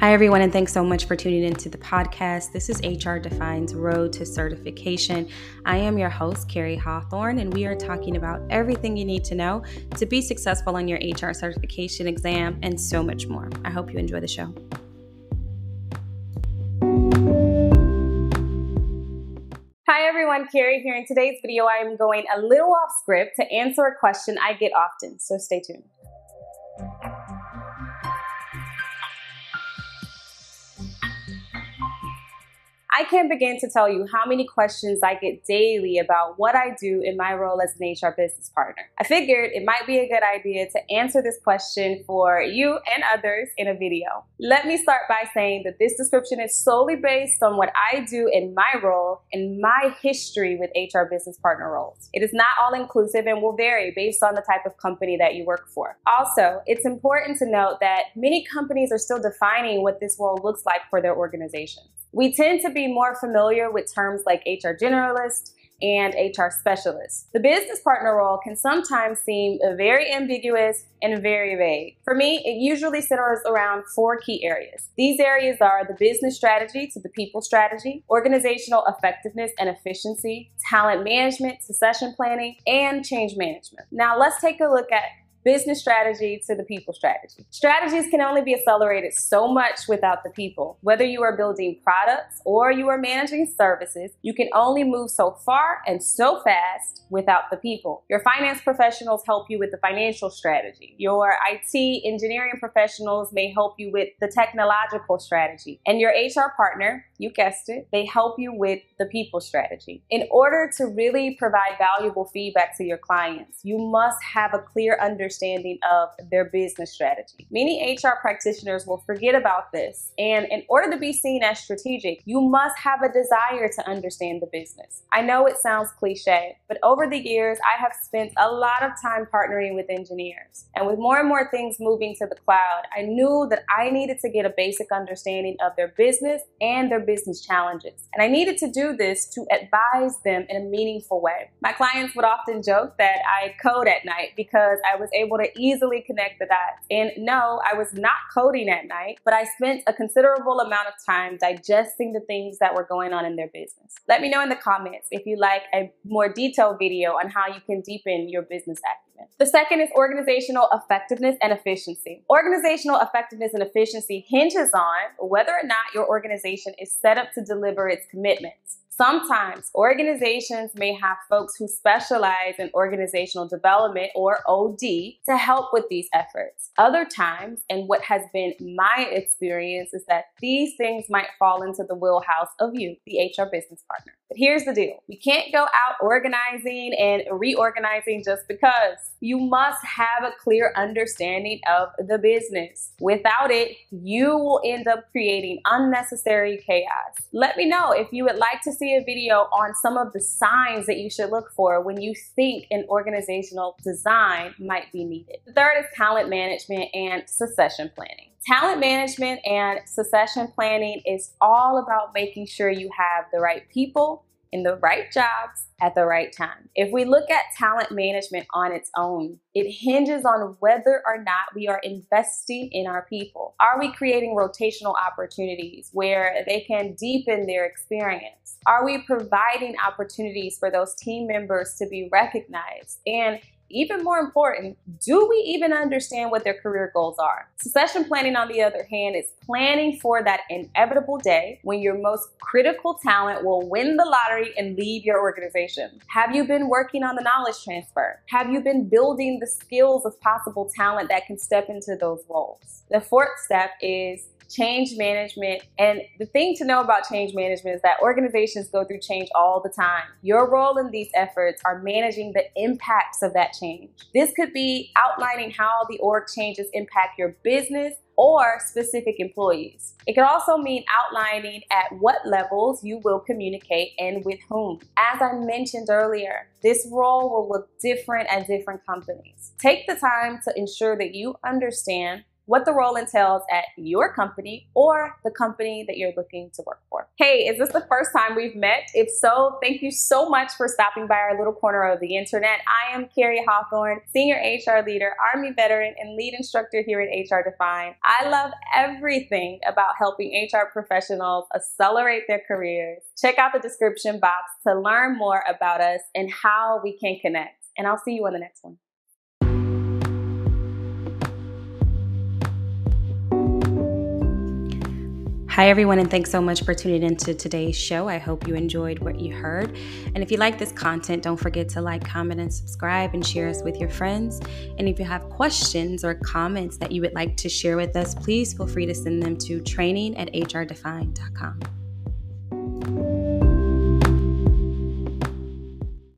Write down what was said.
Hi, everyone, and thanks so much for tuning into the podcast. This is HR Defined's Road to Certification. I am your host, Cari Hawthorne, and we are talking about everything you need to know to be successful on your HR certification exam and so much more. I hope you enjoy the show. Hi everyone, Cari here. In today's video, I am going a little off script to answer a question I get often, so stay tuned. I can't begin to tell you how many questions I get daily about what I do in my role as an HR business partner. I figured it might be a good idea to answer this question for you and others in a video. Let me start by saying that this description is solely based on what I do in my role and my history with HR business partner roles. It is not all inclusive and will vary based on the type of company that you work for. Also, it's important to note that many companies are still defining what this role looks like for their organizations. We tend to be more familiar with terms like HR generalist and HR specialist. The business partner role can sometimes seem very ambiguous and very vague. For me, it usually centers around four key areas. These areas are the business strategy to the people strategy, organizational effectiveness and efficiency, talent management, succession planning, and change management. Now let's take a look at business strategy to the people strategy. Strategies can only be accelerated so much without the people. Whether you are building products or you are managing services, you can only move so far and so fast without the people. Your finance professionals help you with the financial strategy. Your IT engineering professionals may help you with the technological strategy. And your HR partner, you guessed it, they help you with the people strategy. In order to really provide valuable feedback to your clients, you must have a clear understanding of their business strategy. Many HR practitioners will forget about this. And in order to be seen as strategic, you must have a desire to understand the business. I know it sounds cliche, but over the years, I have spent a lot of time partnering with engineers. And with more and more things moving to the cloud, I knew that I needed to get a basic understanding of their business and their business challenges. And I needed to do this to advise them in a meaningful way. My clients would often joke that I code at night because I was able to easily connect the dots. And no, I was not coding at night, but I spent a considerable amount of time digesting the things that were going on in their business. Let me know in the comments if you like a more detailed video on how you can deepen your business acumen. The second is organizational effectiveness and efficiency. Organizational effectiveness and efficiency hinges on whether or not your organization is set up to deliver its commitments. Sometimes organizations may have folks who specialize in organizational development or OD to help with these efforts. Other times, and what has been my experience, is that these things might fall into the wheelhouse of you, the HR business partner. But here's the deal we can't go out organizing and reorganizing just because. You must have a clear understanding of the business. Without it, you will end up creating unnecessary chaos. Let me know if you would like to see a video on some of the signs that you should look for when you think an organizational design might be needed. The third is talent management and succession planning. Talent management and succession planning is all about making sure you have the right people in the right jobs at the right time. If we look at talent management on its own, it hinges on whether or not we are investing in our people. Are we creating rotational opportunities where they can deepen their experience? Are we providing opportunities for those team members to be recognized? And even more important, do we even understand what their career goals are? Succession planning, on the other hand, is planning for that inevitable day when your most critical talent will win the lottery and leave your organization. Have you been working on the knowledge transfer? Have you been building the skills of possible talent that can step into those roles? The fourth step is change management. And the thing to know about change management is that organizations go through change all the time. Your role in these efforts are managing the impacts of that change. This could be outlining how the org changes impact your business or specific employees. It could also mean outlining at what levels you will communicate and with whom. As I mentioned earlier, this role will look different at different companies. Take the time to ensure that you understand what the role entails at your company or the company that you're looking to work for. Hey, is this the first time we've met? If so, thank you so much for stopping by our little corner of the internet. I am Cari Hawthorne, Senior HR Leader, Army Veteran, and Lead Instructor here at HR Defined. I love everything about helping HR professionals accelerate their careers. Check out the description box to learn more about us and how we can connect. And I'll see you on the next one. Hi, everyone, and thanks so much for tuning into today's show. I hope you enjoyed what you heard. And if you like this content, don't forget to like, comment, and subscribe and share us with your friends. And if you have questions or comments that you would like to share with us, please feel free to send them to training at hrdefined.com.